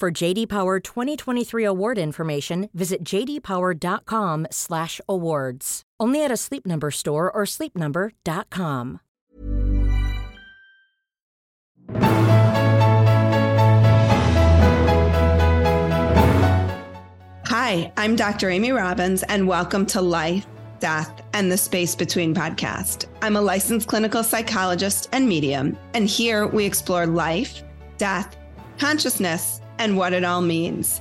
For JD Power 2023 award information, visit jdpower.com/awards. Only at a Sleep Number store or sleepnumber.com. Hi, I'm Dr. Amy Robbins, and welcome to Life, Death, and the Space Between podcast. I'm a licensed clinical psychologist and medium, and here we explore life, death, consciousness, and what it all means.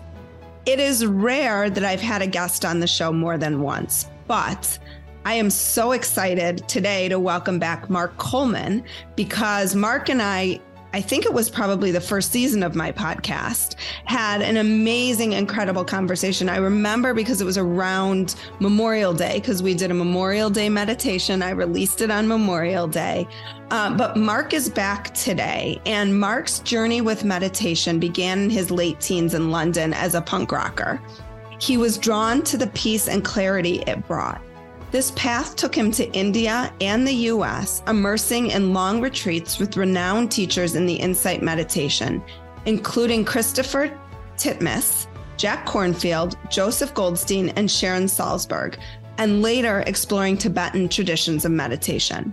It is rare that I've had a guest on the show more than once, but I am so excited today to welcome back Mark Coleman because Mark and I I think it was probably the first season of my podcast, had an amazing, incredible conversation. I remember because it was around Memorial Day, because we did a Memorial Day meditation. I released it on Memorial Day. Uh, but Mark is back today, and Mark's journey with meditation began in his late teens in London as a punk rocker. He was drawn to the peace and clarity it brought. This path took him to India and the US, immersing in long retreats with renowned teachers in the insight meditation, including Christopher Titmuss, Jack Kornfield, Joseph Goldstein, and Sharon Salzberg, and later exploring Tibetan traditions of meditation.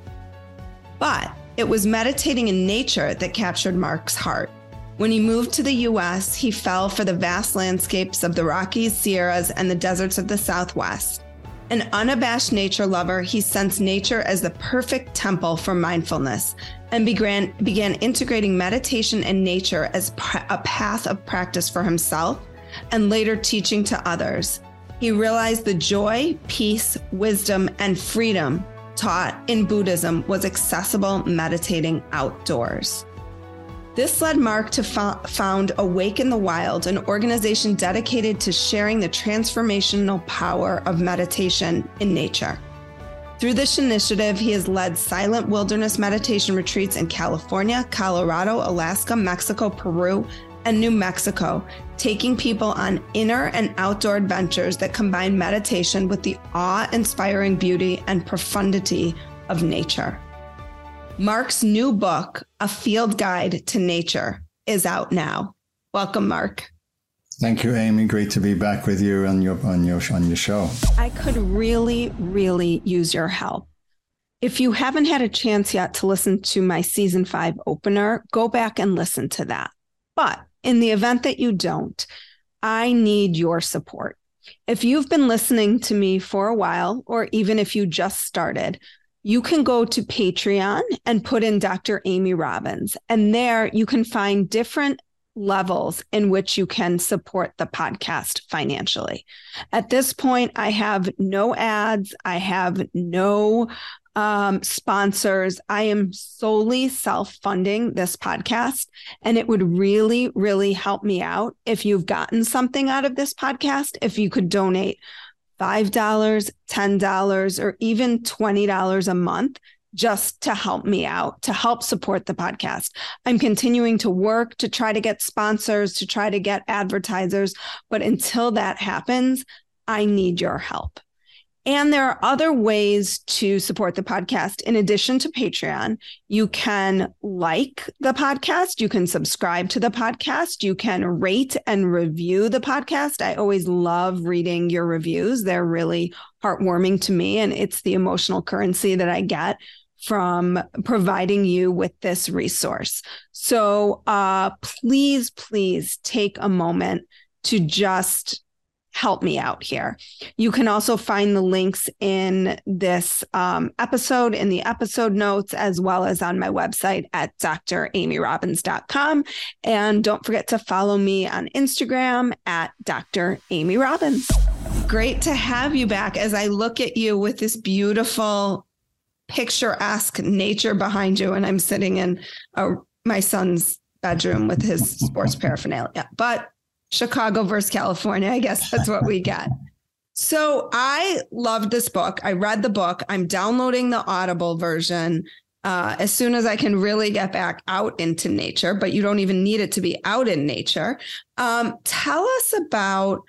But it was meditating in nature that captured Mark's heart. When he moved to the US, he fell for the vast landscapes of the Rockies, Sierras, and the deserts of the Southwest. An unabashed nature lover, he sensed nature as the perfect temple for mindfulness and began, began integrating meditation and nature as a path of practice for himself and later teaching to others. He realized the joy, peace, wisdom, and freedom taught in Buddhism was accessible meditating outdoors. This led Mark to fo- found Awake in the Wild, an organization dedicated to sharing the transformational power of meditation in nature. Through this initiative, he has led silent wilderness meditation retreats in California, Colorado, Alaska, Mexico, Peru, and New Mexico, taking people on inner and outdoor adventures that combine meditation with the awe inspiring beauty and profundity of nature. Mark's new book, A Field Guide to Nature, is out now. Welcome, Mark. Thank you, Amy. Great to be back with you on your on your on your show. I could really, really use your help. If you haven't had a chance yet to listen to my season five opener, go back and listen to that. But in the event that you don't, I need your support. If you've been listening to me for a while, or even if you just started, you can go to Patreon and put in Dr. Amy Robbins. And there you can find different levels in which you can support the podcast financially. At this point, I have no ads, I have no um, sponsors. I am solely self funding this podcast. And it would really, really help me out if you've gotten something out of this podcast, if you could donate $5, $10, or even $20 a month just to help me out, to help support the podcast. I'm continuing to work to try to get sponsors, to try to get advertisers. But until that happens, I need your help. And there are other ways to support the podcast. In addition to Patreon, you can like the podcast, you can subscribe to the podcast, you can rate and review the podcast. I always love reading your reviews, they're really heartwarming to me, and it's the emotional currency that I get from providing you with this resource. So uh, please, please take a moment to just help me out here. You can also find the links in this um, episode, in the episode notes, as well as on my website at dramyrobbins.com. And don't forget to follow me on Instagram at Dr. Amy Robbins. Great to have you back as I look at you with this beautiful picturesque nature behind you. And I'm sitting in a, my son's bedroom with his sports paraphernalia. But Chicago versus California. I guess that's what we get. So I loved this book. I read the book. I'm downloading the Audible version uh, as soon as I can really get back out into nature, but you don't even need it to be out in nature. Um, tell us about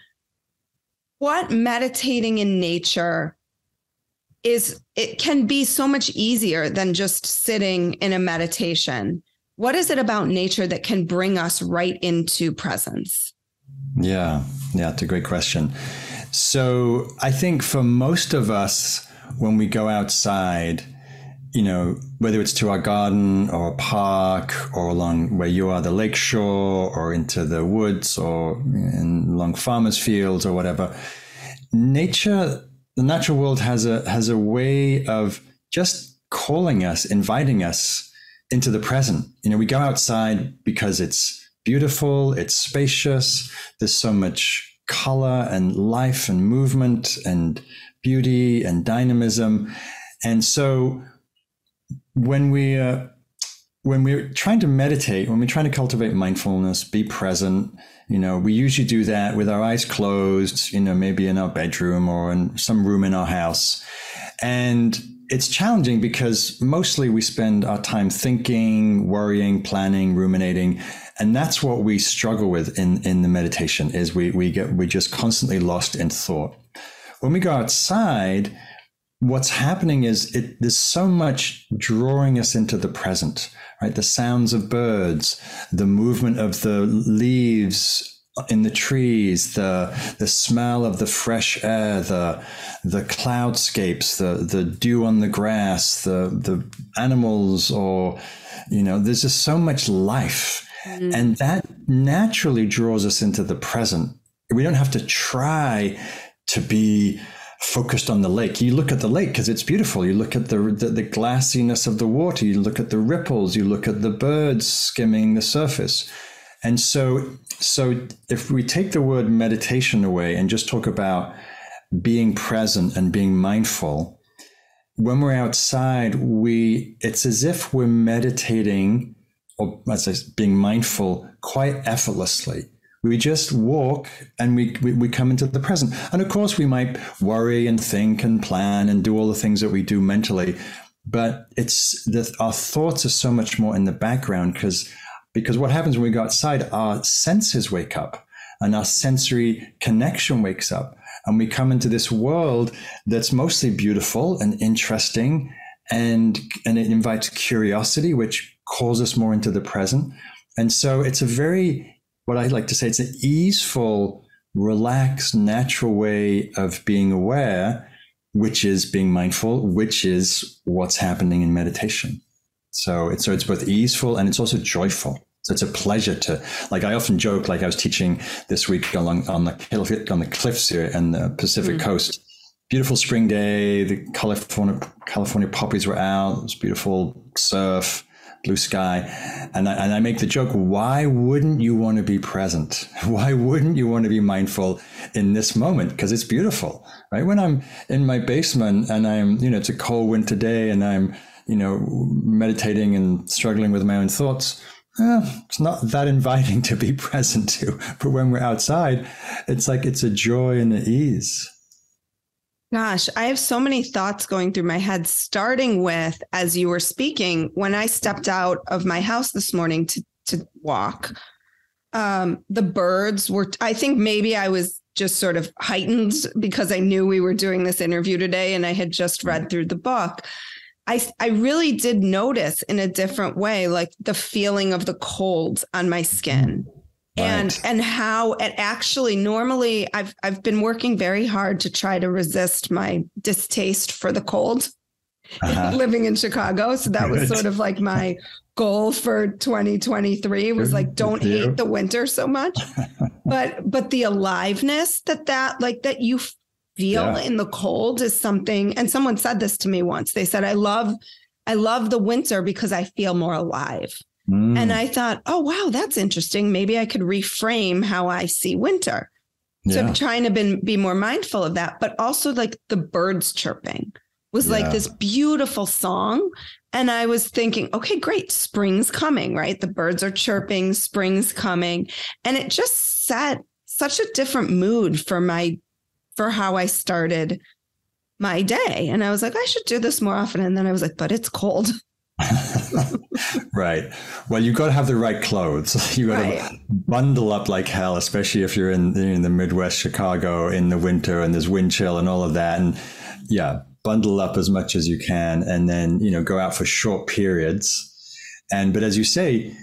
what meditating in nature is. It can be so much easier than just sitting in a meditation. What is it about nature that can bring us right into presence? Yeah, yeah, it's a great question. So I think for most of us, when we go outside, you know, whether it's to our garden or a park or along where you are, the lakeshore or into the woods or along farmers' fields or whatever, nature, the natural world has a has a way of just calling us, inviting us into the present. You know, we go outside because it's beautiful, it's spacious, there's so much color and life and movement and beauty and dynamism. And so when we uh, when we're trying to meditate, when we're trying to cultivate mindfulness, be present, you know, we usually do that with our eyes closed, you know, maybe in our bedroom or in some room in our house. And it's challenging because mostly we spend our time thinking, worrying, planning, ruminating, and that's what we struggle with in in the meditation is we we get we're just constantly lost in thought. When we go outside what's happening is it there's so much drawing us into the present right? The sounds of birds the movement of the leaves in the trees, the the smell of the fresh air, the the cloudscapes, the the dew on the grass, the the animals, or you know, there's just so much life Mm. And that naturally draws us into the present. We don't have to try to be focused on the lake. You look at the lake because it's beautiful. You look at the, the, the glassiness of the water. You look at the ripples. You look at the birds skimming the surface. And so, so if we take the word meditation away and just talk about being present and being mindful, when we're outside, we it's as if we're meditating or as I say, being mindful quite effortlessly. We just walk and we, we, we come into the present. And of course, we might worry and think and plan and do all the things that we do mentally, but it's that our thoughts are so much more in the background because because what happens when we go outside, our senses wake up and our sensory connection wakes up. And we come into this world that's mostly beautiful and interesting and and it invites curiosity, which calls us more into the present. And so it's a very, what I like to say, it's an easeful, relaxed, natural way of being aware, which is being mindful, which is what's happening in meditation. So it's, so it's both easeful and it's also joyful. So it's a pleasure to, like I often joke, like I was teaching this week along on the on the cliffs here in the Pacific mm. coast. Beautiful spring day. The California California poppies were out. It was beautiful surf blue sky. And I, and I make the joke, why wouldn't you want to be present? Why wouldn't you want to be mindful in this moment? Because it's beautiful, right? When I'm in my basement and I'm, you know, it's a cold winter day and I'm, you know, meditating and struggling with my own thoughts. Eh, it's not that inviting to be present to. But when we're outside, it's like it's a joy and an ease. Gosh, I have so many thoughts going through my head, starting with as you were speaking, when I stepped out of my house this morning to, to walk, um, the birds were, I think maybe I was just sort of heightened because I knew we were doing this interview today and I had just read through the book. I, I really did notice in a different way, like the feeling of the cold on my skin. Right. And and how it actually normally I've I've been working very hard to try to resist my distaste for the cold uh-huh. living in Chicago. So that Good. was sort of like my goal for 2023 was like don't hate the winter so much. but but the aliveness that that like that you feel yeah. in the cold is something and someone said this to me once. They said I love I love the winter because I feel more alive. Mm. And I thought, "Oh wow, that's interesting. Maybe I could reframe how I see winter." So. I'm trying to be, be more mindful of that, but also like the birds chirping was yeah. like this beautiful song. And I was thinking, okay, great, spring's coming, right? The birds are chirping, spring's coming. And it just set such a different mood for my for how I started my day. And I was like, I should do this more often. And then I was like, but it's cold. right. Well, you've got to have the right clothes. You got right. to bundle up like hell, especially if you're in, in the Midwest, Chicago in the winter and there's wind chill and all of that. And yeah, bundle up as much as you can and then, you know, go out for short periods. And, but as you say,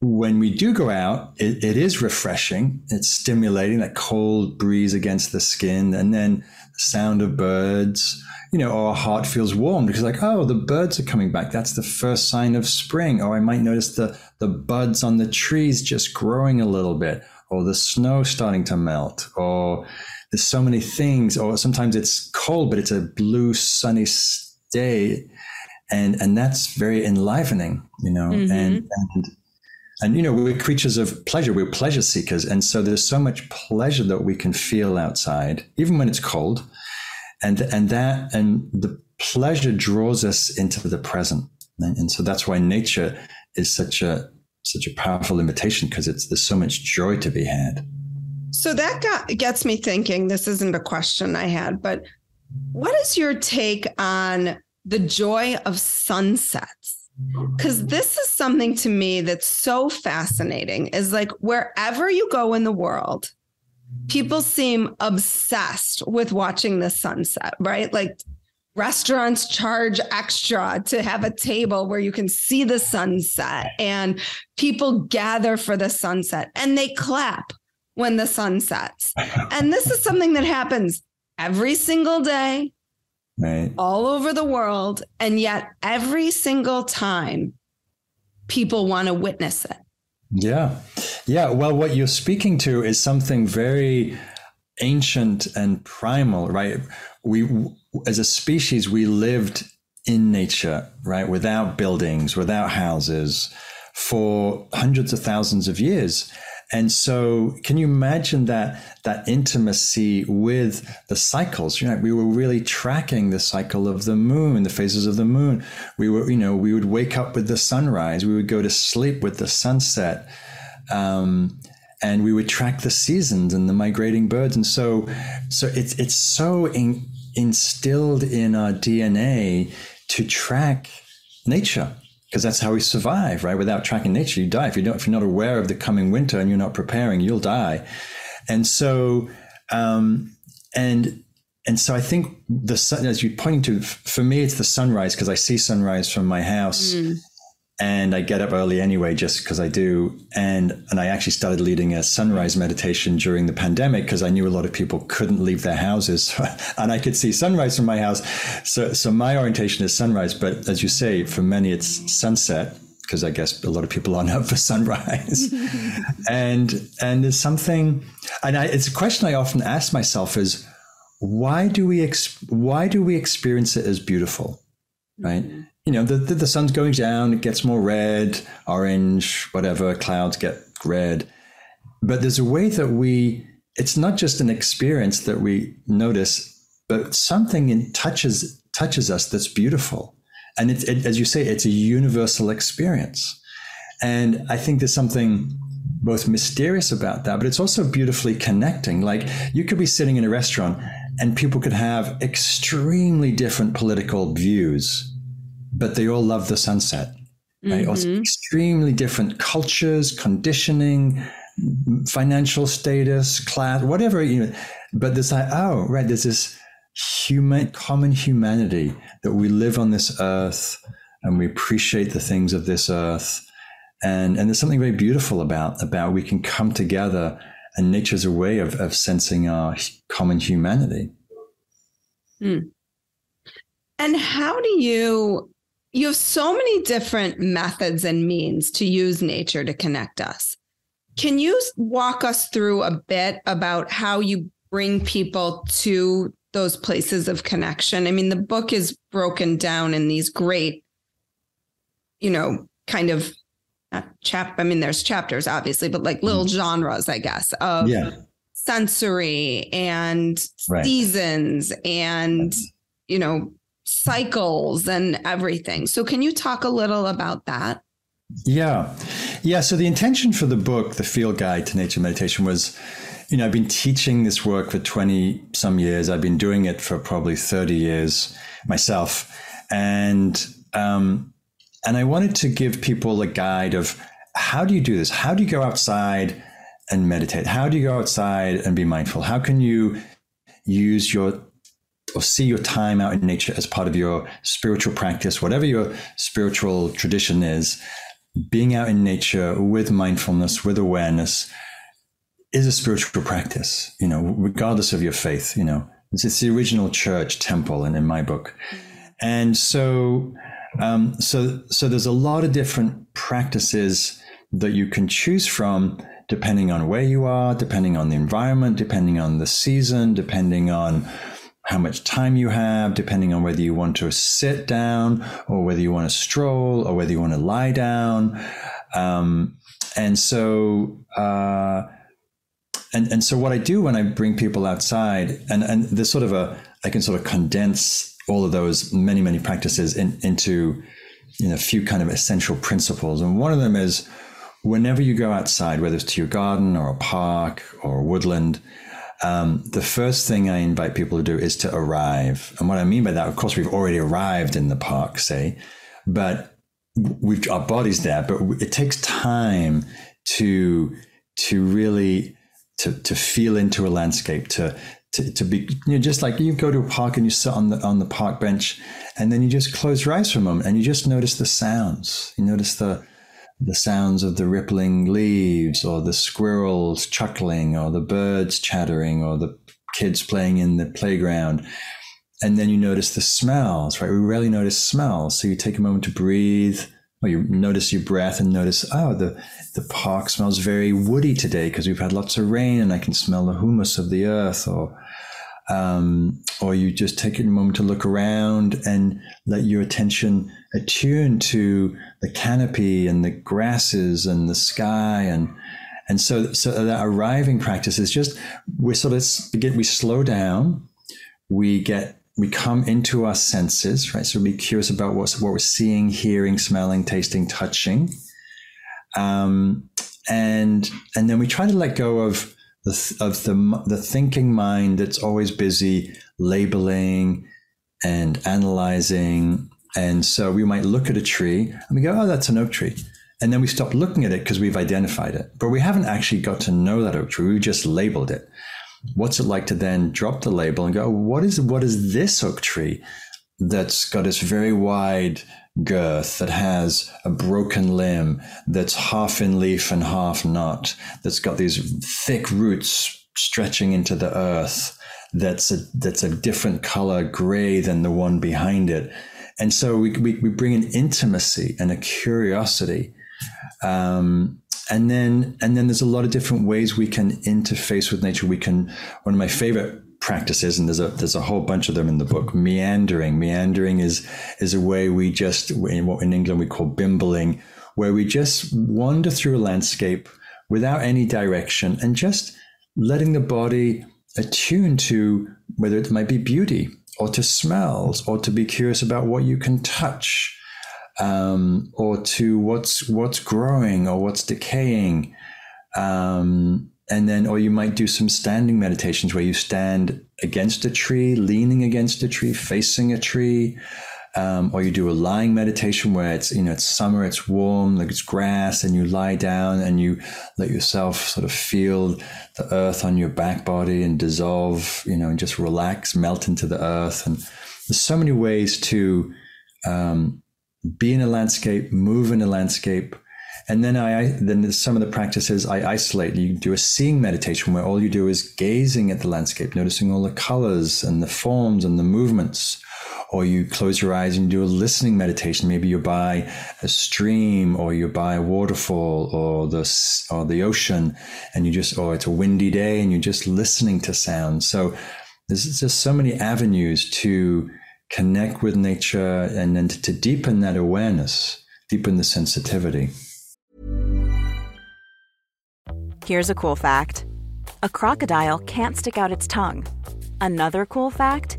when we do go out, it, it is refreshing. It's stimulating, that cold breeze against the skin. And then the sound of birds, you know, our heart feels warm because like, oh, the birds are coming back. That's the first sign of spring. Or I might notice the, the buds on the trees just growing a little bit or the snow starting to melt or, there's so many things, or sometimes it's cold, but it's a blue, sunny day. And, and that's very enlivening, you know, mm-hmm. and, and, and, you know, we're creatures of pleasure. We're pleasure seekers. And so there's so much pleasure that we can feel outside, even when it's cold. And, and that, and the pleasure draws us into the present. And, and so that's why nature is such a, such a powerful invitation because it's, there's so much joy to be had. So that got, gets me thinking. This isn't a question I had, but what is your take on the joy of sunsets? Because this is something to me that's so fascinating is like wherever you go in the world, people seem obsessed with watching the sunset, right? Like restaurants charge extra to have a table where you can see the sunset and people gather for the sunset and they clap when the sun sets. and this is something that happens every single day, right. all over the world. And yet, every single time, people want to witness it. Yeah. Yeah. Well, what you're speaking to is something very ancient and primal, right? We, as a species, we lived in nature, right? Without buildings, without houses for hundreds of thousands of years. And so, can you imagine that that intimacy with the cycles? You know, we were really tracking the cycle of the moon, the phases of the moon. We were, you know, we would wake up with the sunrise. We would go to sleep with the sunset. Um, and we would track the seasons and the migrating birds. And so, so it's it's so in, instilled in our DNA to track nature because that's how we survive, right? Without tracking nature, you die. If you don't, if you're not aware of the coming winter and you're not preparing, you'll die. And so, um, and and so I think the sun, as you're pointing to, for me, it's the sunrise because I see sunrise from my house, mm and I get up early anyway, just because I do. And and I actually started leading a sunrise meditation during the pandemic because I knew a lot of people couldn't leave their houses, and I could see sunrise from my house. So so my orientation is sunrise, but as you say, for many it's sunset because I guess a lot of people aren't up for sunrise. and and there's something, and I, it's a question I often ask myself is why do we ex- why do we experience it as beautiful, right? Mm-hmm you know, the, the, the sun's going down, it gets more red, orange, whatever, clouds get red. But there's a way that we, it's not just an experience that we notice, but something in touches touches us that's beautiful. And it's, it, as you say, it's a universal experience. And I think there's something both mysterious about that, but it's also beautifully connecting. Like you could be sitting in a restaurant and people could have extremely different political views, but they all love the sunset. Right? Mm-hmm. Extremely different cultures, conditioning, financial status, class, whatever. You know, but there's like, oh, right, there's this human, common humanity that we live on this earth and we appreciate the things of this earth. And, and there's something very beautiful about, about we can come together and nature's a way of, of sensing our common humanity. Mm. And how do you, you have so many different methods and means to use nature to connect us. Can you walk us through a bit about how you bring people to those places of connection? I mean, the book is broken down in these great, you know, kind of chap. I mean, there's chapters obviously, but like little mm-hmm. genres, I guess, of yeah. sensory and right. seasons and you know cycles and everything. So, can you talk a little about that? Yeah, yeah. So the intention for the book, the Field Guide to Nature Meditation, was. You know, I've been teaching this work for 20 some years. I've been doing it for probably 30 years myself. And um, and I wanted to give people a guide of how do you do this? How do you go outside and meditate? How do you go outside and be mindful? How can you use your or see your time out in nature as part of your spiritual practice, whatever your spiritual tradition is? Being out in nature with mindfulness, with awareness, is a spiritual practice, you know, regardless of your faith, you know. It's, it's the original church temple and in my book. And so um, so, so there's a lot of different practices that you can choose from depending on where you are, depending on the environment, depending on the season, depending on how much time you have, depending on whether you want to sit down or whether you want to stroll or whether you want to lie down. Um, and so, uh, and, and so what I do when I bring people outside and, and there's sort of a, I can sort of condense all of those many many practices in, into you know, a few kind of essential principles. And one of them is whenever you go outside, whether it's to your garden or a park or a woodland, um, the first thing I invite people to do is to arrive. And what I mean by that, of course, we've already arrived in the park, say, but we've our bodies there. But it takes time to to really to to feel into a landscape, to to, to be you know, just like you go to a park and you sit on the on the park bench and then you just close your eyes for a moment and you just notice the sounds you notice the the sounds of the rippling leaves or the squirrels chuckling or the birds chattering or the kids playing in the playground. And then you notice the smells right? We rarely notice smells. So you take a moment to breathe or you notice your breath and notice oh the the park smells very woody today because we've had lots of rain and I can smell the humus of the earth or um, or you just take a moment to look around and let your attention attune to the canopy and the grasses and the sky. And and so so that arriving practice is just we sort of begin we slow down. We get we come into our senses right? So be curious about what's what we're seeing hearing smelling tasting touching. Um, and and then we try to let go of the, of the, the thinking mind that's always busy labeling and analyzing. And so we might look at a tree and we go, oh, that's an oak tree. And then we stop looking at it because we've identified it. But we haven't actually got to know that oak tree. We've just labeled it. What's it like to then drop the label and go, what is what is this oak tree that's got this very wide girth that has a broken limb that's half in leaf and half not, that's got these thick roots stretching into the earth, that's a, that's a different color gray than the one behind it. And so we, we, we bring an intimacy and a curiosity. Um, and then and then there's a lot of different ways we can interface with nature. We can one of my favorite practices, and there's a there's a whole bunch of them in the book. Meandering, meandering is is a way we just in what in England we call bimbling, where we just wander through a landscape without any direction and just letting the body attune to whether it might be beauty or to smells or to be curious about what you can touch um, or to what's what's growing or what's decaying um, and then, or you might do some standing meditations where you stand against a tree, leaning against a tree, facing a tree. Um, or you do a lying meditation where it's you know it's summer, it's warm, like it's grass, and you lie down and you let yourself sort of feel the earth on your back body and dissolve, you know, and just relax, melt into the earth. And there's so many ways to um, be in a landscape, move in a landscape, and then I then some of the practices I isolate. You do a seeing meditation where all you do is gazing at the landscape, noticing all the colors and the forms and the movements. Or you close your eyes and do a listening meditation. Maybe you're by a stream, or you're by a waterfall, or the or the ocean, and you just, or it's a windy day, and you're just listening to sound. So there's just so many avenues to connect with nature, and then to, to deepen that awareness, deepen the sensitivity. Here's a cool fact a crocodile can't stick out its tongue. Another cool fact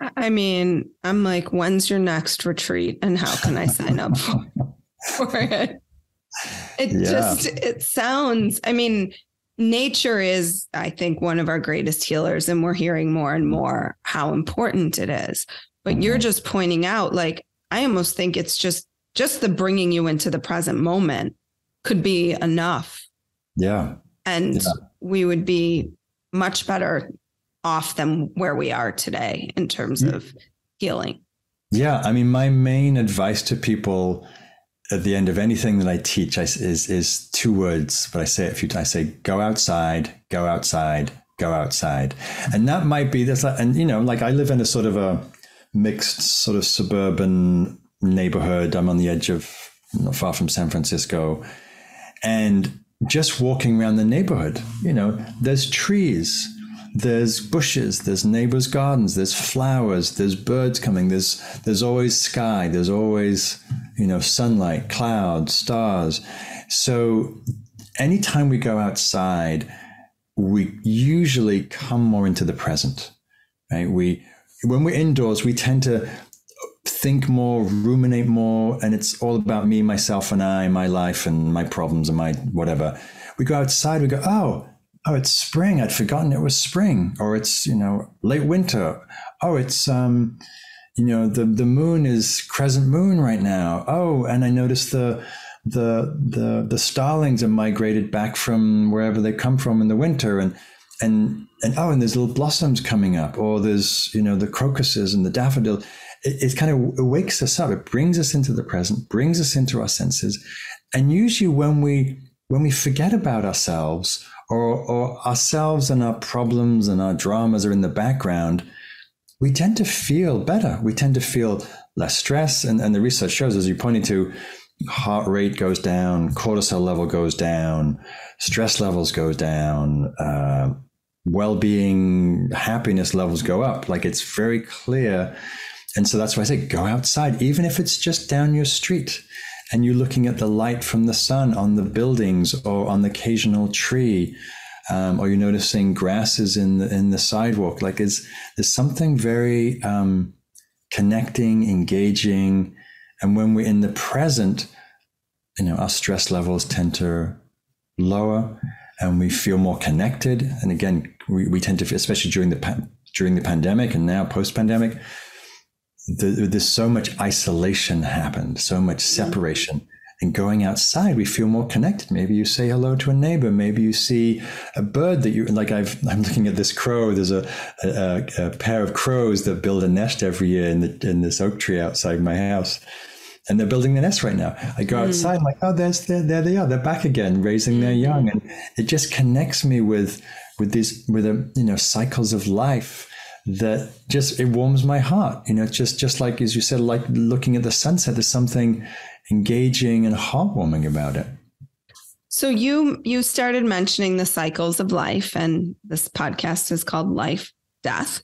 I mean, I'm like, when's your next retreat and how can I sign up for, it? It yeah. just, it sounds, I mean, nature is, I think, one of our greatest healers, and we're hearing more and more how important it is. But mm-hmm. you're just pointing out, like, I almost think it's just, just the bringing you into the present moment could be enough. Yeah. And yeah. we would be much better off than where we are today in terms mm. of healing. Yeah, I mean, my main advice to people at the end of anything that I teach is is two words, but I say it a few times. I say, "Go outside, go outside, go outside," and that might be this. And you know, like I live in a sort of a mixed sort of suburban neighborhood. I'm on the edge of not far from San Francisco, and just walking around the neighborhood, you know, there's trees there's bushes, there's neighbors' gardens, there's flowers, there's birds coming, there's there's always sky, there's always, you know, sunlight, clouds, stars. So anytime we go outside, we usually come more into the present. Right? We when we're indoors, we tend to think more, ruminate more, and it's all about me, myself, and I, my life, and my problems, and my whatever. We go outside, we go, oh, oh, it's spring. I'd forgotten it was spring, or it's you know late winter. Oh, it's um, you know the the moon is crescent moon right now. Oh, and I noticed the the the the starlings are migrated back from wherever they come from in the winter, and and and oh, and there's little blossoms coming up, or there's you know the crocuses and the daffodils. It, it kind of wakes us up. It brings us into the present, brings us into our senses, and usually when we when we forget about ourselves or, or ourselves and our problems and our dramas are in the background, we tend to feel better. We tend to feel less stress. And, and the research shows, as you pointed to, heart rate goes down, cortisol level goes down, stress levels go down, uh, well-being, happiness levels go up. Like it's very clear. And so that's why I say go outside, even if it's just down your street and you're looking at the light from the sun on the buildings or on the occasional tree, um, or you're noticing grasses in the in the sidewalk. Like is there's something very um, connecting, engaging, and when we're in the present, you know, our stress levels tend to lower, and we feel more connected. And again, we, we tend to, especially during the during the pandemic and now post pandemic, the, there's so much isolation happened, so much separation. and going outside, we feel more connected. Maybe you say hello to a neighbor. Maybe you see a bird that you like. I've, I'm looking at this crow. There's a, a, a pair of crows that build a nest every year in, the, in this oak tree outside my house and they're building the nest right now. I go mm. outside, I'm like, oh, there's there, there they are. They're back again, raising their young, and it just connects me with with these with a you know cycles of life that just it warms my heart. You know, just just like as you said, like looking at the sunset. There's something engaging and heartwarming about it. So you you started mentioning the cycles of life, and this podcast is called Life, Death,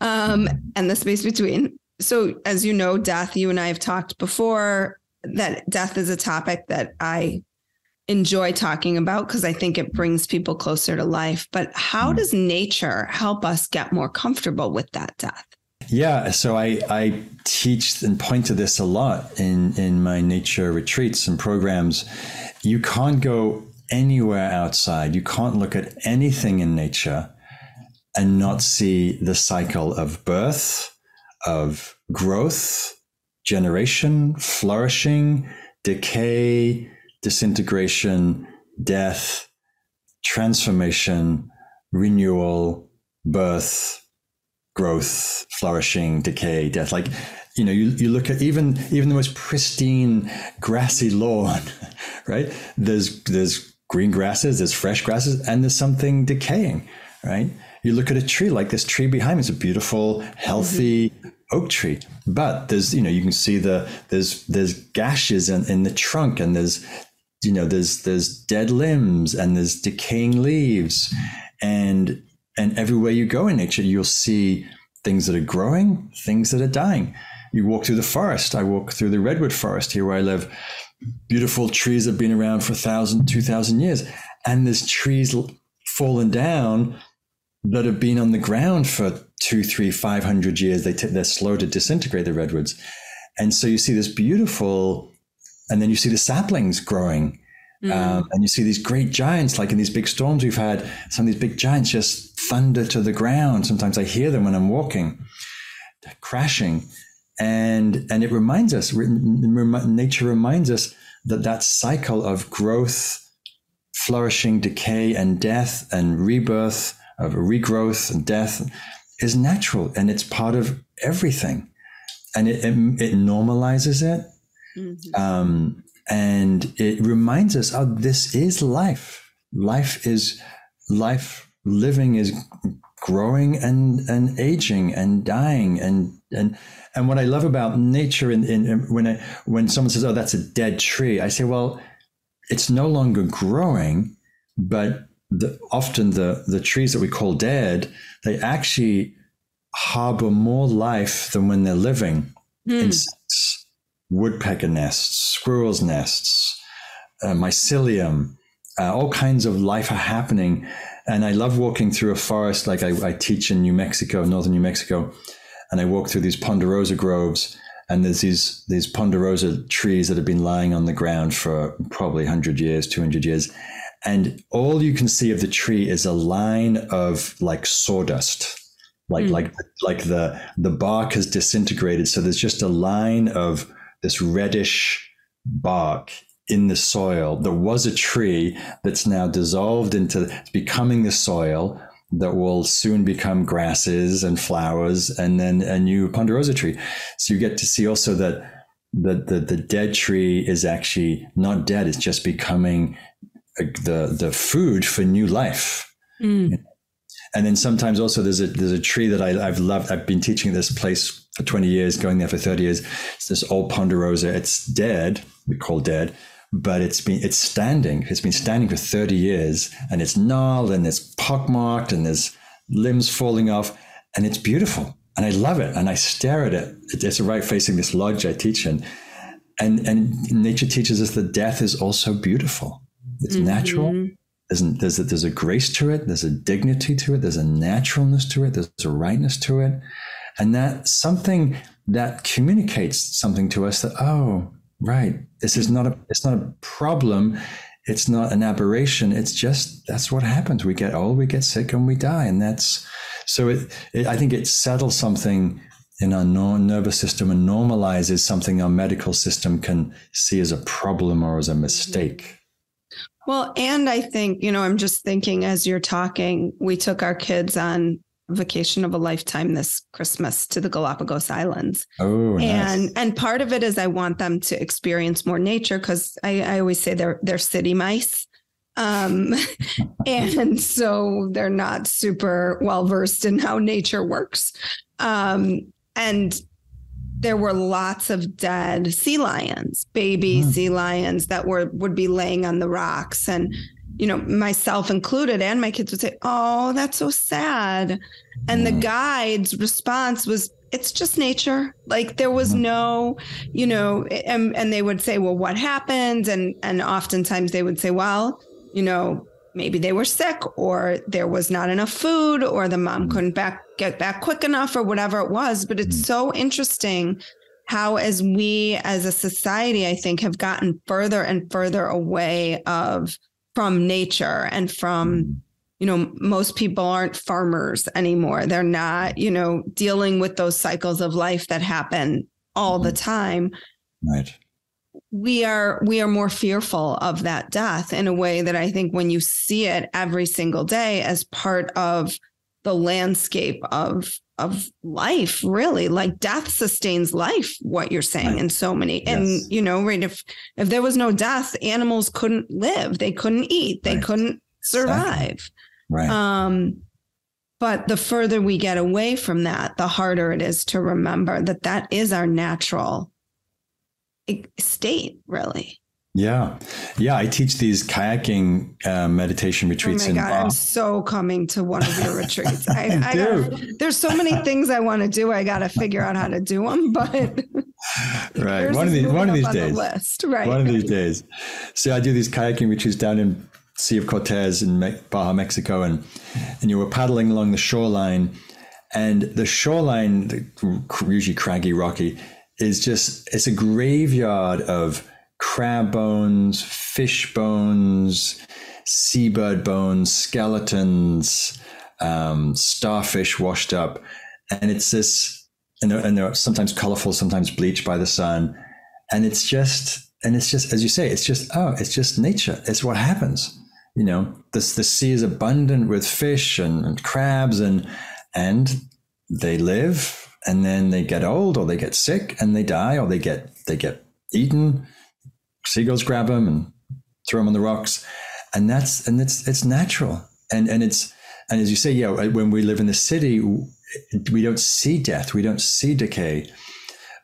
um, and the space between. So as you know, death. You and I have talked before that death is a topic that I enjoy talking about because I think it brings people closer to life. But how hmm. does nature help us get more comfortable with that death? Yeah, so I, I teach and point to this a lot in, in my nature retreats and programs. You can't go anywhere outside, you can't look at anything in nature and not see the cycle of birth, of growth, generation, flourishing, decay, disintegration, death, transformation, renewal, birth, growth, flourishing, decay, death. Like, you know, you, you look at even even the most pristine grassy lawn, right? There's there's green grasses, there's fresh grasses, and there's something decaying, right? You look at a tree like this tree behind me, it's a beautiful, healthy mm-hmm. oak tree. But there's, you know, you can see the there's there's gashes in, in the trunk and there's you know, there's there's dead limbs and there's decaying leaves. And and everywhere you go in nature, you'll see things that are growing, things that are dying. You walk through the forest. I walk through the redwood forest here where I live. Beautiful trees have been around for a thousand, two thousand years. And there's trees fallen down that have been on the ground for two, three, five hundred years. They t- they're slow to disintegrate the redwoods. And so you see this beautiful, and then you see the saplings growing Mm. Um, and you see these great giants, like in these big storms we've had, some of these big giants just thunder to the ground. Sometimes I hear them when I'm walking, crashing. And, and it reminds us, nature reminds us that that cycle of growth, flourishing, decay, and death, and rebirth, of regrowth and death is natural and it's part of everything. And it, it, it normalizes it. Mm-hmm. Um, and it reminds us oh this is life life is life living is growing and and aging and dying and and and what I love about nature in, in when I when someone says oh that's a dead tree I say well it's no longer growing but the, often the the trees that we call dead they actually harbor more life than when they're living mm. insects woodpecker nests, squirrels' nests, uh, mycelium, uh, all kinds of life are happening. And I love walking through a forest, like I, I, teach in New Mexico, northern New Mexico, and I walk through these ponderosa groves. And there's these these ponderosa trees that have been lying on the ground for probably 100 years, 200 years. And all you can see of the tree is a line of like sawdust, like mm. like like the the bark has disintegrated. So there's just a line of this reddish bark in the soil. There was a tree that's now dissolved into becoming the soil that will soon become grasses and flowers and then a new ponderosa tree. So you get to see also that the, the, the dead tree is actually not dead. It's just becoming the, the food for new life. Mm. And then sometimes also there's a, there's a tree that I, I've loved. I've been teaching this place for 20 years, going there for 30 years. It's this old ponderosa. It's dead. We call dead, but it's been it's standing. It's been standing for 30 years, and it's gnarled and it's pockmarked and there's limbs falling off, and it's beautiful. And I love it. And I stare at it. It's right facing this lodge I teach in. And and nature teaches us that death is also beautiful. It's mm-hmm. natural. There's, there's, a, there's a grace to it. There's a dignity to it. There's a naturalness to it. There's a rightness to it. And that something that communicates something to us that, oh, right, this is not a, it's not a problem. It's not an aberration. It's just, that's what happens. We get old, we get sick and we die. And that's, so it, it I think it settles something in our nervous system and normalizes something our medical system can see as a problem or as a mistake. Well, and I think, you know, I'm just thinking as you're talking, we took our kids on vacation of a lifetime this Christmas to the Galapagos Islands. Oh, nice. and and part of it is I want them to experience more nature because I, I always say they're they're city mice. Um, and so they're not super well versed in how nature works. Um, and there were lots of dead sea lions, baby mm. sea lions that were would be laying on the rocks and you know, myself included, and my kids would say, Oh, that's so sad. And the hmm. guide's response was, It's just nature. Like there was hmm. no, you know, and, and they would say, Well, what happened? And and oftentimes they would say, Well, you know, maybe they were sick or there was not enough food or the mom mm-hmm. couldn't back get back quick enough or whatever it was but it's mm-hmm. so interesting how as we as a society i think have gotten further and further away of from nature and from mm-hmm. you know most people aren't farmers anymore they're not you know dealing with those cycles of life that happen all the time right we are we are more fearful of that death in a way that I think when you see it every single day as part of the landscape of of life really like death sustains life what you're saying right. in so many yes. and you know right if if there was no death animals couldn't live they couldn't eat they right. couldn't survive exactly. right um but the further we get away from that the harder it is to remember that that is our natural state, really. Yeah. Yeah. I teach these kayaking uh, meditation retreats. Oh my God. I'm so coming to one of your retreats. I, I gotta, there's so many things I want to do. I got to figure out how to do them, but. right. One of these, one of these days. The list. Right. One of these days. So I do these kayaking retreats down in Sea of Cortez in Baja, Mexico. And, and you were paddling along the shoreline and the shoreline, usually craggy, rocky, is just it's a graveyard of crab bones, fish bones, seabird bones, skeletons, um, starfish washed up, and it's this, and they're, and they're sometimes colorful, sometimes bleached by the sun, and it's just, and it's just as you say, it's just oh, it's just nature. It's what happens. You know, this the sea is abundant with fish and, and crabs, and and they live and then they get old or they get sick and they die or they get they get eaten. Seagulls grab them and throw them on the rocks, and that's and it's it's natural and and it's and as you say, yeah, uh, when we live in the city, we don't see death, we don't see decay.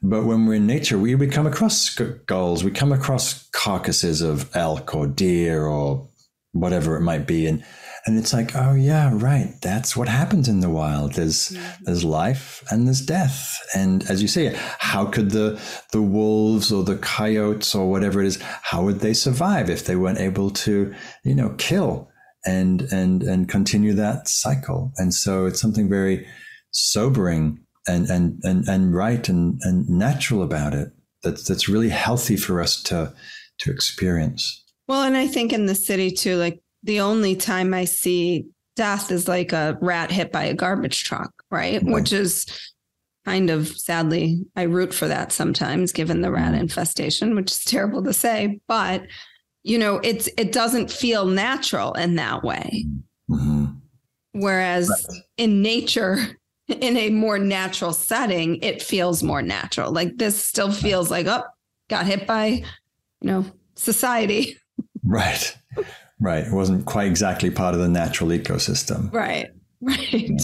But when we're in nature, we, we come across skulls, we come across carcasses of elk or deer or whatever it might be, and and it's like oh yeah right. That's what happens in the wild. There's mm-hmm. there's life and there's death. And as you say how could the the wolves or the coyotes or whatever it is how would they survive if they weren't able to you know kill and and and continue that cycle? And so it's something very sobering and and and, and right and, and natural about it that's that's really healthy for us to to experience. Well and i think in the city too like the only time I see death is like a rat hit by a garbage truck, right? Which is kind of sadly, I root for that sometimes given the rat mm-hmm. infestation, which is terrible to say, but you know, it's it doesn't feel natural in that way. Mm-hmm. Whereas right. in nature, in a more natural setting, it feels more natural. Like this still feels like, oh, got hit by, you know, society. Right. Right. It wasn't quite exactly part of the natural ecosystem. Right. Right.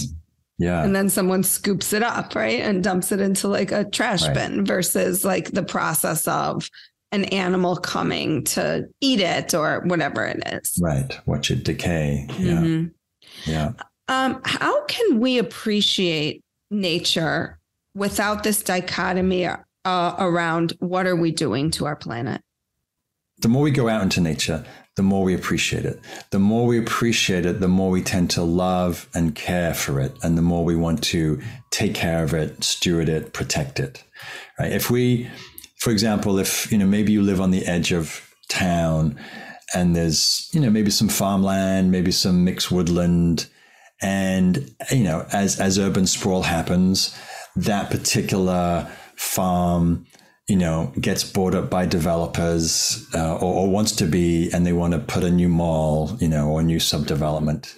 Yeah. And then someone scoops it up, right? And dumps it into like a trash right. bin versus like the process of an animal coming to eat it or whatever it is. Right. Watch it decay. Yeah. Mm-hmm. Yeah. Um, how can we appreciate nature without this dichotomy uh, around what are we doing to our planet? The more we go out into nature, the more we appreciate it. The more we appreciate it, the more we tend to love and care for it, and the more we want to take care of it, steward it, protect it. Right? If we, for example, if you know maybe you live on the edge of town, and there's you know maybe some farmland, maybe some mixed woodland, and you know as as urban sprawl happens, that particular farm you know, gets bought up by developers uh, or, or, wants to be, and they want to put a new mall, you know, or a new subdevelopment.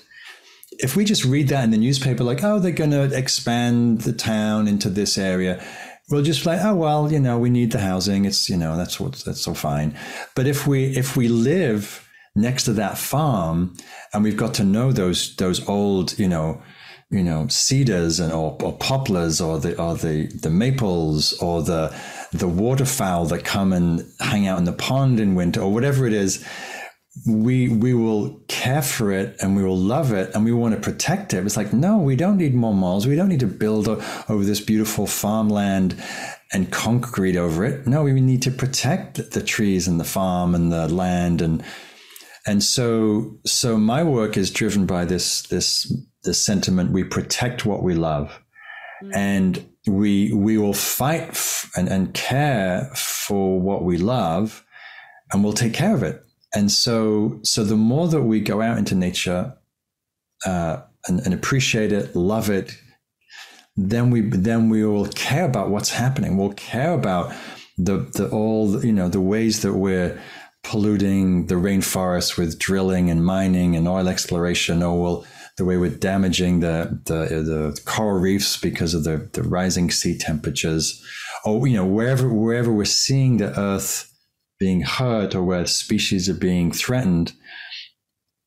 If we just read that in the newspaper, like, oh, they're going to expand the town into this area, we'll just like, oh, well, you know, we need the housing. It's, you know, that's what that's so fine. But if we if we live next to that farm and we've got to know those those old, you know, you know, cedars and or, or poplars or the or the the maples or the the waterfowl that come and hang out in the pond in winter or whatever it is, we we will care for it and we will love it and we want to protect it. It's like, no, we don't need more malls. We don't need to build over this beautiful farmland and concrete over it. No, we need to protect the trees and the farm and the land and and so so my work is driven by this this this sentiment we protect what we love. Mm. And we we will fight f- and, and care for what we love and we'll take care of it. And so so the more that we go out into nature uh, and, and, appreciate it love it then we then we will care about what's happening. We'll care about the the all you know the ways that we're polluting the rainforest with drilling and mining and oil exploration or we'll the way we're damaging the, the, the coral reefs because of the, the rising sea temperatures, or you know wherever wherever we're seeing the Earth being hurt or where species are being threatened,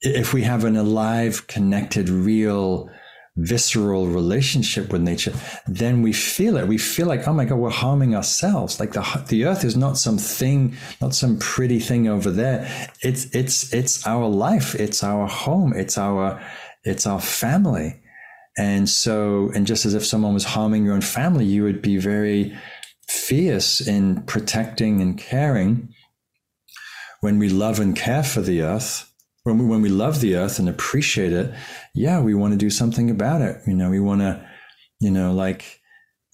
if we have an alive, connected, real, visceral relationship with nature, then we feel it. We feel like, oh my God, we're harming ourselves. Like the the earth is not some thing, not some pretty thing over there. It's it's it's our life. It's our home. It's our it's our family. And so, and just as if someone was harming your own family, you would be very fierce in protecting and caring. When we love and care for the earth, when we, when we love the earth and appreciate it, yeah, we want to do something about it. You know, we want to, you know, like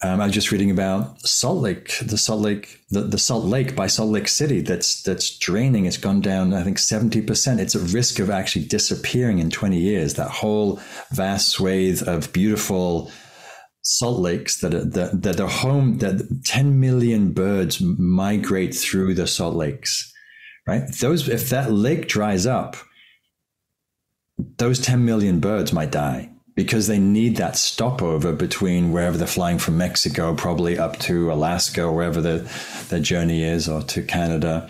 um, I was just reading about Salt Lake, the Salt Lake, the, the Salt Lake by Salt Lake City that's that's draining. It's gone down, I think, seventy percent. It's at risk of actually disappearing in twenty years. That whole vast swathe of beautiful salt lakes that are, that, that are home that ten million birds migrate through the salt lakes. Right? Those if that lake dries up, those ten million birds might die because they need that stopover between wherever they're flying from Mexico, probably up to Alaska or wherever the, their journey is, or to Canada.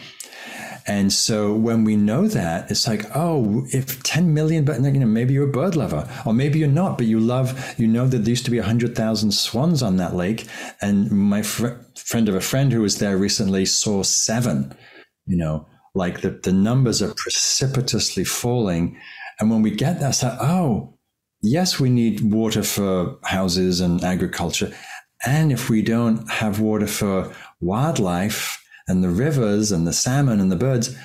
And so when we know that, it's like, oh, if 10 million, but you know, maybe you're a bird lover, or maybe you're not, but you love, you know that there used to be 100,000 swans on that lake. And my fr- friend of a friend who was there recently saw seven, you know, like the, the numbers are precipitously falling. And when we get that, it's like, oh, yes, we need water for houses and agriculture. And if we don't have water for wildlife and the rivers and the salmon and the birds,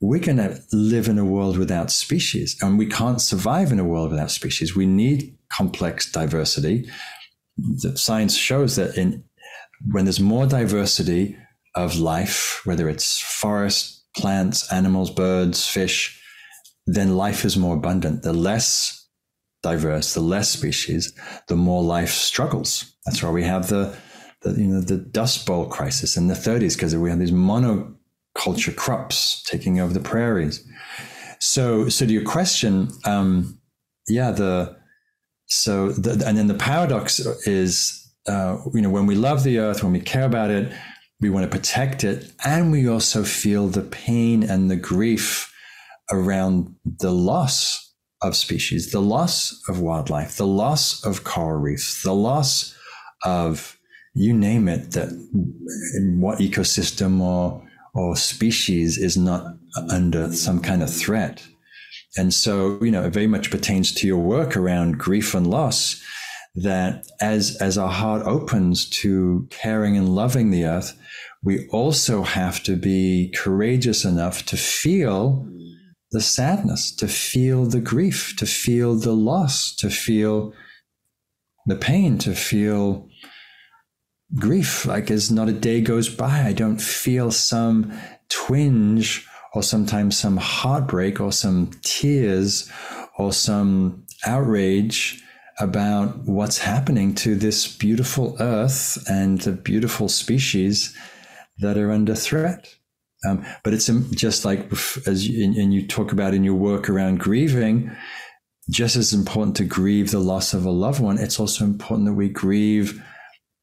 we're going to live in a world without species. And we can't survive in a world without species. We need complex diversity. The science shows that in when there's more diversity of life, whether it's forest, plants, animals, birds, fish, then life is more abundant. The less diverse, the less species, the more life struggles. That's why we have the, the you know the Dust Bowl crisis in the 30s because we have these monoculture crops taking over the prairies. So, so to your question, um, yeah, the so the, and then the paradox is, uh, you know, when we love the earth, when we care about it, we want to protect it, and we also feel the pain and the grief around the loss of species, the loss of wildlife, the loss of coral reefs, the loss of you name it, that what ecosystem or or species is not under some kind of threat. And so, you know, it very much pertains to your work around grief and loss that as as our heart opens to caring and loving the earth, we also have to be courageous enough to feel the sadness, to feel the grief, to feel the loss, to feel the pain, to feel grief. Like as not a day goes by, I don't feel some twinge or sometimes some heartbreak or some tears or some outrage about what's happening to this beautiful earth and the beautiful species that are under threat. Um, but it's just like as you, and you talk about in your work around grieving, just as important to grieve the loss of a loved one. It's also important that we grieve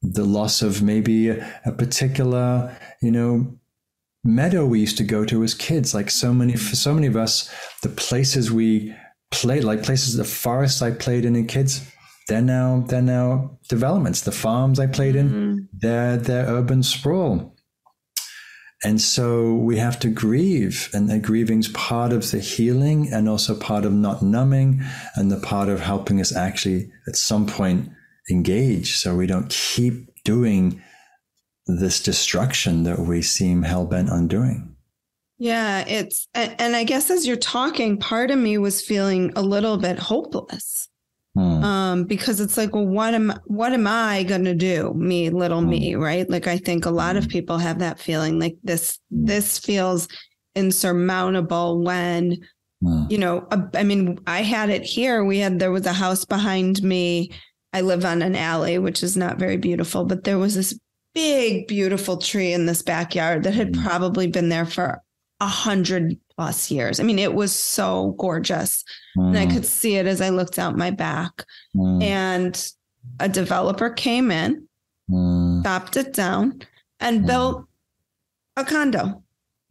the loss of maybe a, a particular, you know, meadow we used to go to as kids. Like so many, for so many of us, the places we played, like places, the forests I played in in kids, they're now they're now developments. The farms I played in, mm-hmm. they're they're urban sprawl. And so we have to grieve, and the grieving's part of the healing and also part of not numbing and the part of helping us actually at some point engage so we don't keep doing this destruction that we seem hell bent on doing. Yeah, it's and I guess as you're talking, part of me was feeling a little bit hopeless. Hmm. Um, because it's like, well, what am what am I gonna do? Me, little hmm. me, right? Like I think a lot of hmm. people have that feeling like this this feels insurmountable when hmm. you know, I mean, I had it here. We had there was a house behind me. I live on an alley, which is not very beautiful, but there was this big, beautiful tree in this backyard that had probably been there for a hundred plus years. I mean, it was so gorgeous. Mm. And I mm. could see it as I looked out my back. Mm. And a developer came in, mm. chopped it down, and mm. built a condo.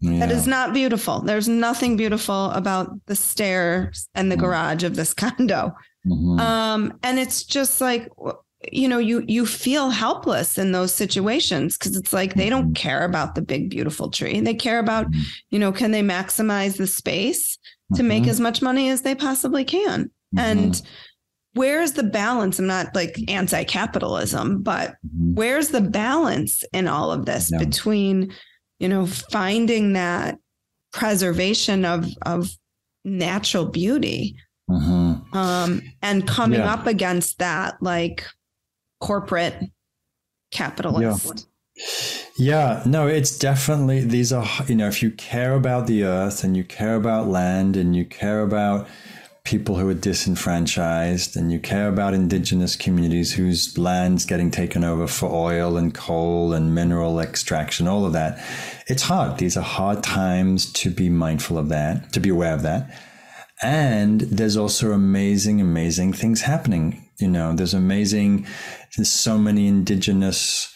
Yeah. That is not beautiful. There's nothing beautiful about the stairs and the mm. garage of this condo. Mm-hmm. Um, and it's just like you know you you feel helpless in those situations because it's like they don't mm-hmm. care about the big beautiful tree they care about mm-hmm. you know can they maximize the space to make mm-hmm. as much money as they possibly can and where's the balance i'm not like anti-capitalism but where's the balance in all of this between you know finding that preservation of of natural beauty mm-hmm. um, and coming yeah. up against that like corporate capitalist. Yeah. yeah, no, it's definitely these are you know if you care about the earth and you care about land and you care about people who are disenfranchised and you care about indigenous communities whose land's getting taken over for oil and coal and mineral extraction, all of that. It's hard. These are hard times to be mindful of that, to be aware of that. And there's also amazing, amazing things happening. You know, there's amazing, there's so many indigenous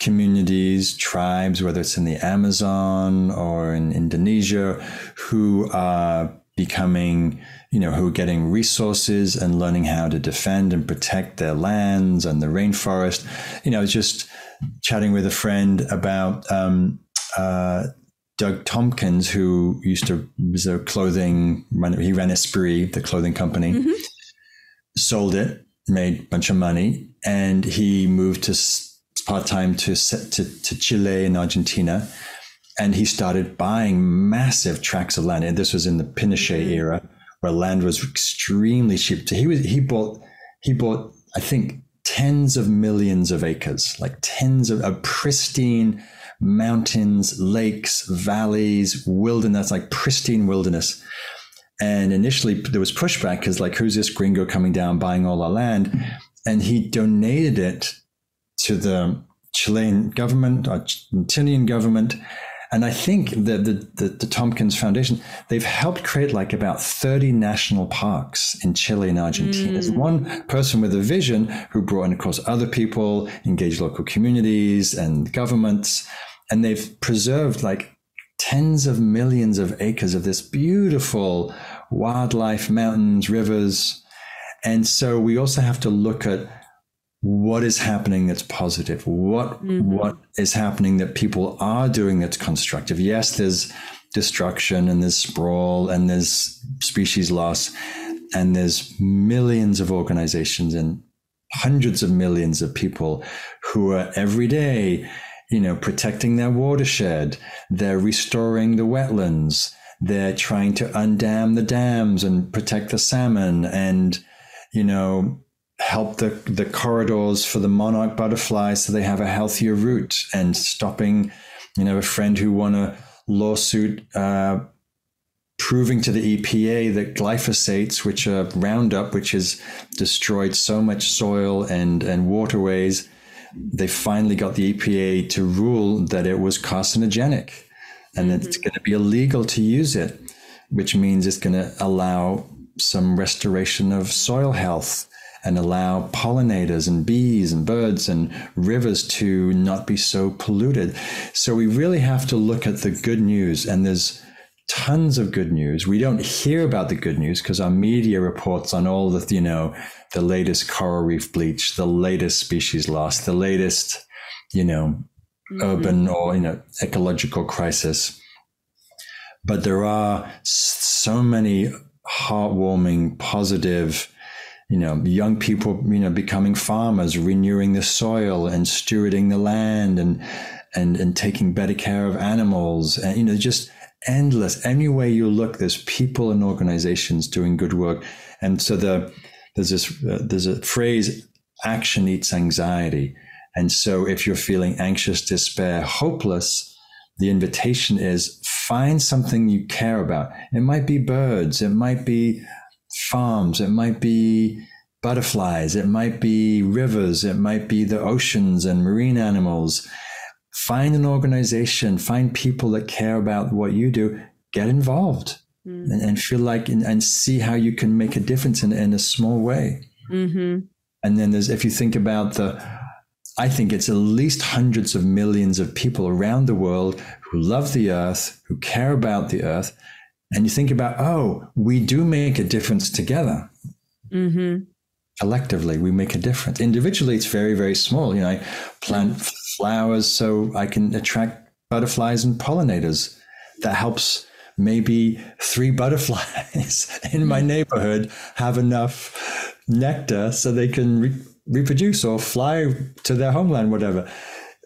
communities, tribes, whether it's in the Amazon or in Indonesia, who are becoming, you know, who are getting resources and learning how to defend and protect their lands and the rainforest. You know, just chatting with a friend about um, uh, Doug Tompkins, who used to was a clothing he ran Esprit, the clothing company, mm-hmm. sold it, made a bunch of money, and he moved to part time to, to to Chile and Argentina, and he started buying massive tracts of land. And this was in the Pinochet mm-hmm. era, where land was extremely cheap. So he was he bought he bought I think tens of millions of acres, like tens of a pristine mountains, lakes, valleys, wilderness, like pristine wilderness. And initially there was pushback because like, who's this gringo coming down buying all our land? And he donated it to the Chilean government Argentinian government. And I think that the, the, the, Tompkins Foundation, they've helped create like about 30 national parks in Chile and Argentina. Mm. There's one person with a vision who brought in, of course, other people, engaged local communities and governments and they've preserved like tens of millions of acres of this beautiful wildlife, mountains, rivers. And so we also have to look at what is happening that's positive. What mm-hmm. what is happening that people are doing that's constructive? Yes, there's destruction and there's sprawl and there's species loss and there's millions of organizations and hundreds of millions of people who are every day you know, protecting their watershed. They're restoring the wetlands. They're trying to undam the dams and protect the salmon and, you know, help the, the corridors for the monarch butterflies so they have a healthier route and stopping, you know, a friend who won a lawsuit uh, proving to the EPA that glyphosates, which are Roundup, which has destroyed so much soil and, and waterways, they finally got the EPA to rule that it was carcinogenic and mm-hmm. it's going to be illegal to use it, which means it's going to allow some restoration of soil health and allow pollinators and bees and birds and rivers to not be so polluted. So we really have to look at the good news and there's tons of good news. We don't hear about the good news because our media reports on all the, you know, the latest coral reef bleach, the latest species loss, the latest, you know, mm-hmm. urban or, you know, ecological crisis. But there are so many heartwarming, positive, you know, young people, you know, becoming farmers, renewing the soil and stewarding the land and, and, and taking better care of animals and, you know, just endless. Any way you look, there's people and organizations doing good work. And so the there's this uh, there's a phrase, action eats anxiety. And so if you're feeling anxious, despair, hopeless, the invitation is find something you care about. It might be birds, it might be farms, it might be butterflies, it might be rivers, it might be the oceans and marine animals find an organization, find people that care about what you do, get involved mm-hmm. and, and, feel like, and, and, see how you can make a difference in, in a small way. Mm-hmm. And then there's, if you think about the, I think it's at least hundreds of millions of people around the world who love the earth, who care about the earth. And you think about, oh, we do make a difference together. Mm-hmm collectively we make a difference individually it's very very small you know i plant flowers so i can attract butterflies and pollinators that helps maybe three butterflies in my neighborhood have enough nectar so they can re- reproduce or fly to their homeland whatever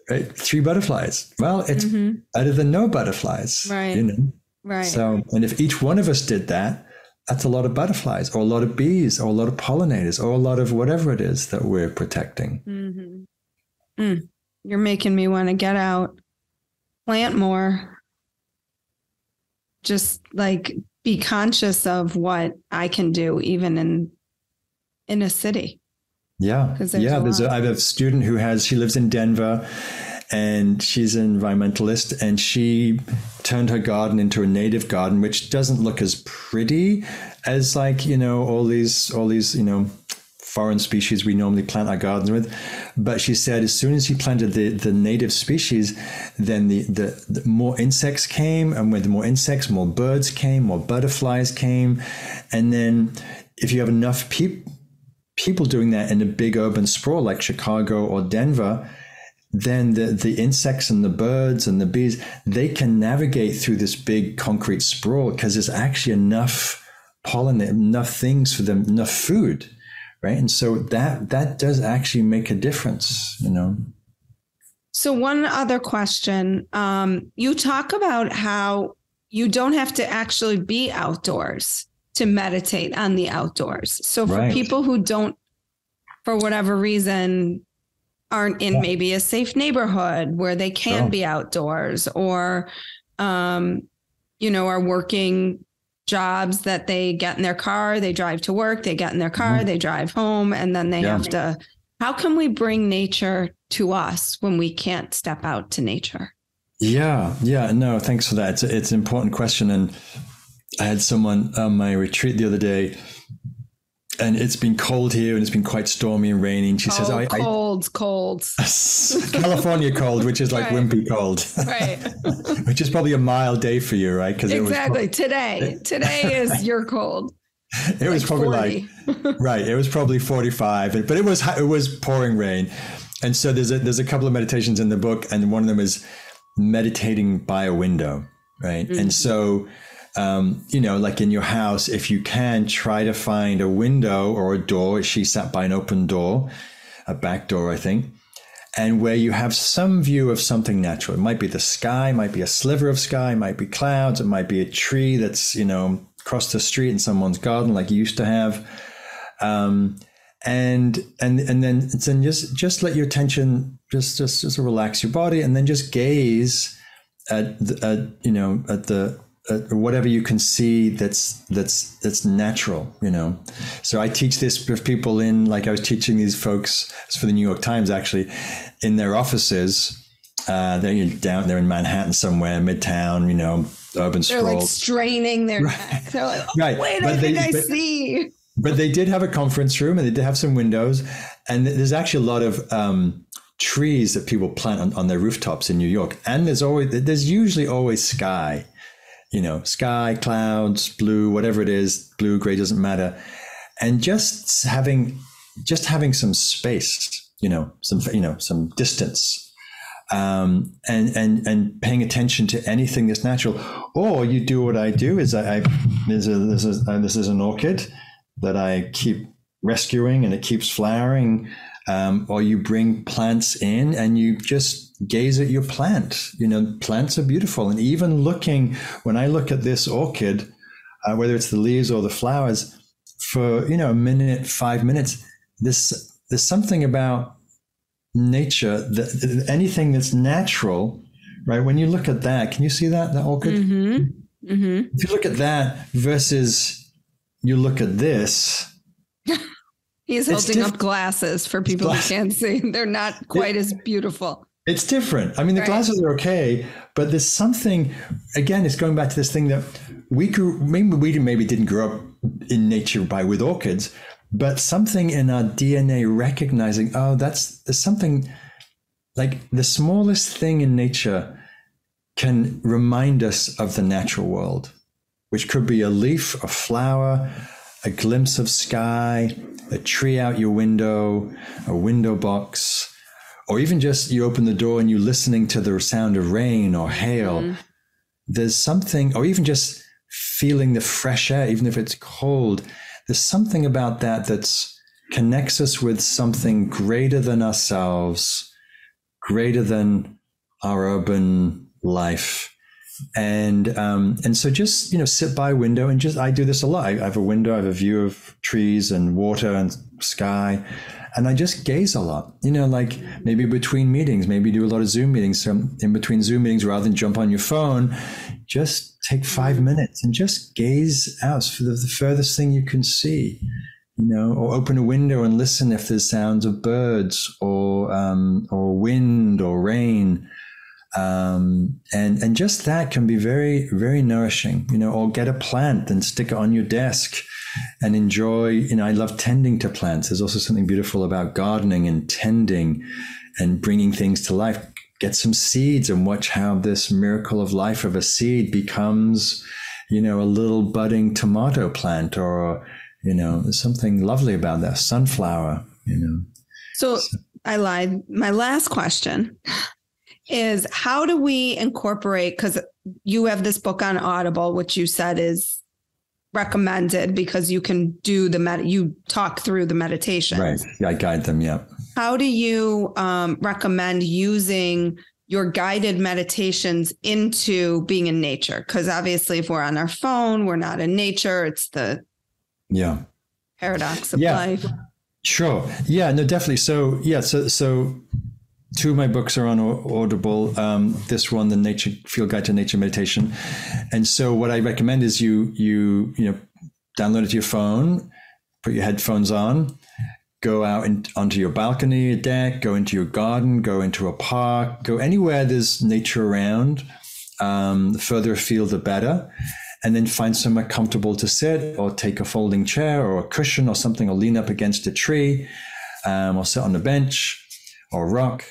right? three butterflies well it's mm-hmm. better than no butterflies right you know right so and if each one of us did that that's a lot of butterflies or a lot of bees or a lot of pollinators or a lot of whatever it is that we're protecting. Mm-hmm. Mm. You're making me want to get out, plant more, just like be conscious of what I can do, even in in a city. Yeah, yeah. There's a, I have a student who has she lives in Denver, and she's an environmentalist and she turned her garden into a native garden which doesn't look as pretty as like you know all these all these you know foreign species we normally plant our gardens with. But she said as soon as she planted the, the native species then the, the, the more insects came and with more insects more birds came more butterflies came. And then if you have enough pe- people doing that in a big urban sprawl like chicago or denver then the, the insects and the birds and the bees, they can navigate through this big concrete sprawl because there's actually enough pollen, enough things for them, enough food, right? And so that that does actually make a difference, you know. So one other question, um, you talk about how you don't have to actually be outdoors to meditate on the outdoors. So for right. people who don't, for whatever reason, aren't in maybe a safe neighborhood where they can be outdoors or um, you know are working jobs that they get in their car they drive to work they get in their car mm-hmm. they drive home and then they yeah. have to how can we bring nature to us when we can't step out to nature yeah yeah no thanks for that it's, it's an important question and i had someone on my retreat the other day and it's been cold here and it's been quite stormy and raining. She oh, says, I, cold, I, cold. California cold, which is like right. wimpy cold. Right. which is probably a mild day for you, right? Because Exactly. Was Today. Today is your cold. It was probably 40. like right. It was probably 45, but it was it was pouring rain. And so there's a there's a couple of meditations in the book and one of them is meditating by a window, right? Mm-hmm. And so um, you know, like in your house, if you can, try to find a window or a door. She sat by an open door, a back door, I think, and where you have some view of something natural. It might be the sky, might be a sliver of sky, might be clouds, it might be a tree that's, you know, across the street in someone's garden like you used to have. Um, and and and then then just just let your attention just just just relax your body and then just gaze at, the, at you know at the uh, whatever you can see that's that's that's natural you know? So i teach this with people in like i was teaching these folks for the new york times actually in their offices. Uh, they're down there in manhattan somewhere midtown you know urban They're sprawl. like straining their neck. They're like, oh, Right, wait, but I think they- I but- see. but they did have a conference room and they did have some windows. And there's actually a lot of um, trees that people plant on, on their rooftops in new york. And there's always there's usually always sky you know sky clouds blue whatever it is blue gray doesn't matter and just having just having some space you know some you know some distance um, and and and paying attention to anything that's natural. Or you do what I do is I, I a, this is this is an orchid that I keep rescuing and it keeps flowering. Um, or you bring plants in and you just gaze at your plant. You know, plants are beautiful, and even looking when I look at this orchid, uh, whether it's the leaves or the flowers, for you know a minute, five minutes, this there's something about nature that anything that's natural right when you look at that can you see that that orchid Mm-hmm. Mm-hmm. if you look at that versus you look at this He's holding diff- up glasses for people Glass- who can't see. They're not quite as beautiful. It's different i mean the Right. glasses are okay but there's something again it's going back to this thing that we grew maybe we maybe didn't grow up in nature by with orchids but something in our dna recognizing oh that's there's something like the smallest thing in nature can remind us of the natural world which could be a leaf a flower a glimpse of sky a tree out your window a window box or even just you open the door and you're listening to the sound of rain or hail there's something or even just feeling the fresh air even if it's cold there's something about that that's connects us with something greater than ourselves greater than our urban life. And um, and so just you know sit by a window and just I do this a lot. I have a window, I have a view of trees and water and sky, and I just gaze a lot. You know, like maybe between meetings, maybe do a lot of Zoom meetings. So in between Zoom meetings, rather than jump on your phone, just take five minutes and just gaze out for the, the furthest thing you can see. You know, or open a window and listen if there's sounds of birds or um, or wind or rain um, and and just that can be very very nourishing you know or get a plant and stick it on your desk and enjoy you know i love tending to plants. There's also something beautiful about gardening and tending and bringing things to life. Get some seeds and watch how this miracle of life of a seed becomes you know a little budding tomato plant or you know something lovely about that sunflower you know. So I lied. My last question is how do we incorporate because you have this book on Audible, which you said is recommended because you can do the med you talk through the meditation. right yeah, i guide them yeah How do you um, recommend using your guided meditations into being in nature? Because obviously, if we're on our phone, we're not in nature. It's the yeah paradox of Yeah. life. Sure. Yeah. No. Definitely. So yeah. So so two of my books are on Audible. Um, this one, the Nature Field Guide to Nature Meditation, and so what I recommend is you you you know download it to your phone, put your headphones on, go out in, onto your balcony, a deck, go into your garden, go into a park, go anywhere there's nature around. Um, the further afield, the better. And then find somewhere comfortable to sit, or take a folding chair, or a cushion, or something, or lean up against a tree, um, or sit on a bench, or rock,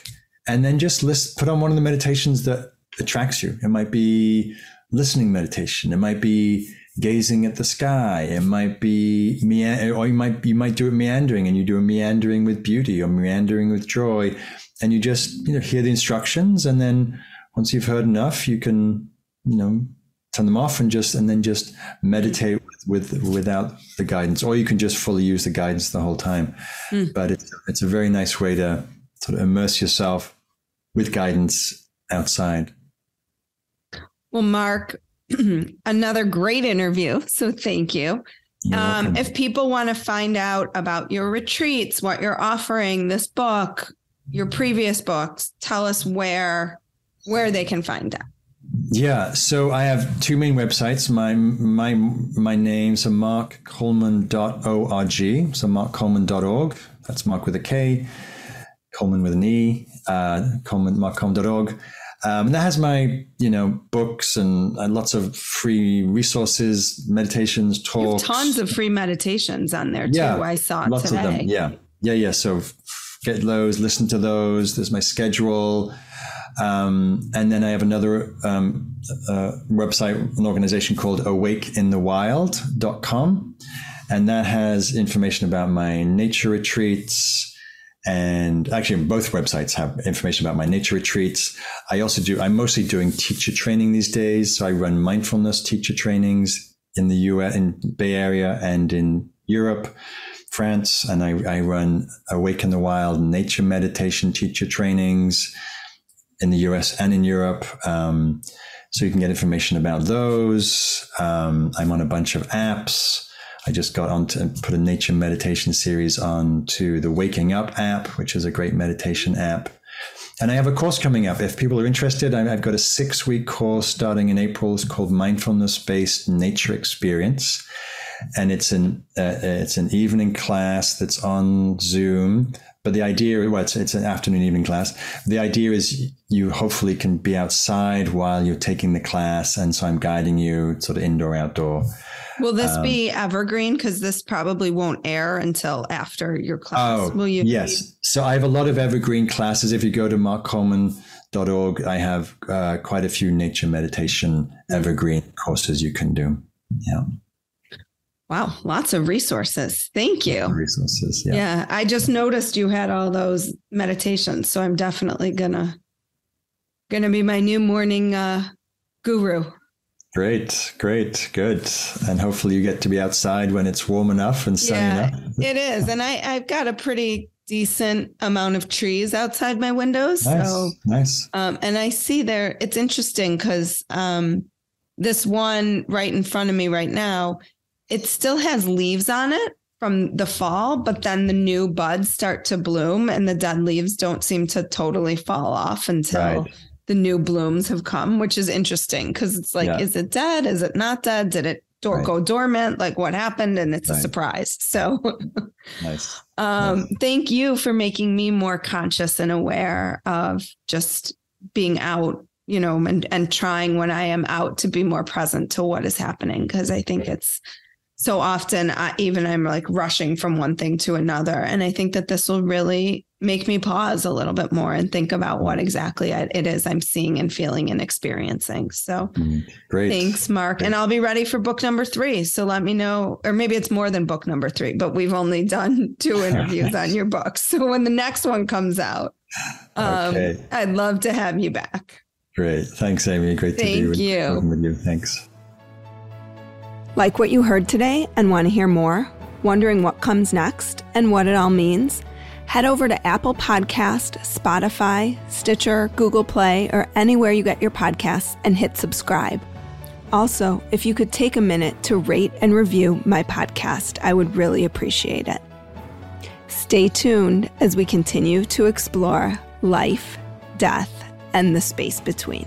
and then just list, put on one of the meditations that attracts you. It might be listening meditation. It might be gazing at the sky. It might be mea- or you might you might do it meandering, and you do a meandering with beauty or meandering with joy, and you just you know hear the instructions, and then once you've heard enough, you can you know turn them off and just and then just meditate with, with without the guidance, or you can just fully use the guidance the whole time. Hmm. But it's it's a very nice way to sort of immerse yourself with guidance outside. Well, Mark, another great interview. So thank you. Um, if people want to find out about your retreats, what you're offering, this book, your previous books, tell us where where they can find that. Yeah, so I have two main websites. My my my name, so markcoleman.org. So markcoleman.org. That's Mark with a K, Coleman with an E, uh, Coleman. Um, and that has my, you know, books and, and lots of free resources, meditations, talks. tons of free meditations on there too. Yeah, I saw lots today. of them. Yeah, yeah, yeah. So get those, listen to those. There's my schedule. Um, and then I have another um, uh, website, an organization called awakeinthewild.com. And that has information about my nature retreats. And actually, both websites have information about my nature retreats. I also do, I'm mostly doing teacher training these days. So I run mindfulness teacher trainings in the US, in Bay Area and in Europe. France, and I, I run Awake in the Wild nature meditation teacher trainings in the US and in Europe. Um, so you can get information about those. Um, I'm on a bunch of apps. I just got on to put a nature meditation series on to the Waking Up app, which is a great meditation app. And I have a course coming up. If people are interested, I've got a six week course starting in April. It's called Mindfulness Based Nature Experience and it's an uh, it's an evening class that's on Zoom. But the idea, well, it's, it's an afternoon evening class. The idea is you hopefully can be outside while you're taking the class, and so I'm guiding you sort of indoor outdoor. Will this um, be evergreen? Because this probably won't air until after your class. Oh, Will you? Yes. Be- so I have a lot of evergreen classes. If you go to markcoleman.org, I have uh, quite a few nature meditation evergreen courses you can do. Yeah. Wow, lots of resources. Thank you. Resources, yeah. Yeah, I just noticed you had all those meditations, so I'm definitely gonna gonna be my new morning uh, guru. Great, great, good, and hopefully you get to be outside when it's warm enough and sunny yeah, enough. it is, and I I've got a pretty decent amount of trees outside my windows. Nice, so nice. Um, and I see there. It's interesting because um, this one right in front of me right now it still has leaves on it from the fall, but then the new buds start to bloom and the dead leaves don't seem to totally fall off until right. the new blooms have come, which is interesting because it's like, yeah. is it dead? Is it not dead? Did it door- right. go dormant? Like what happened? And it's right. a surprise. So nice. um, thank you for making me more conscious and aware of just being out you know and and trying when i am out to be more present to what is happening because i think it's so often I, even i'm like rushing from one thing to another. And i think that this will really make me pause a little bit more and think about what exactly it is i'm seeing and feeling and experiencing. So mm, great. thanks mark. Great. and i'll be ready for book number three. So let me know or maybe it's more than book number three but we've only done two interviews on your book. So when the next one comes out um, okay. i'd love to have you back. Great. Thanks amy. Great Thank to be you. with you. Thanks like what you heard today and want to hear more? Wondering what comes next and what it all means? Head over to Apple Podcast, Spotify, Stitcher, Google Play, or anywhere you get your podcasts and hit subscribe. Also, if you could take a minute to rate and review my podcast, I would really appreciate it. Stay tuned as we continue to explore life, death, and the space between.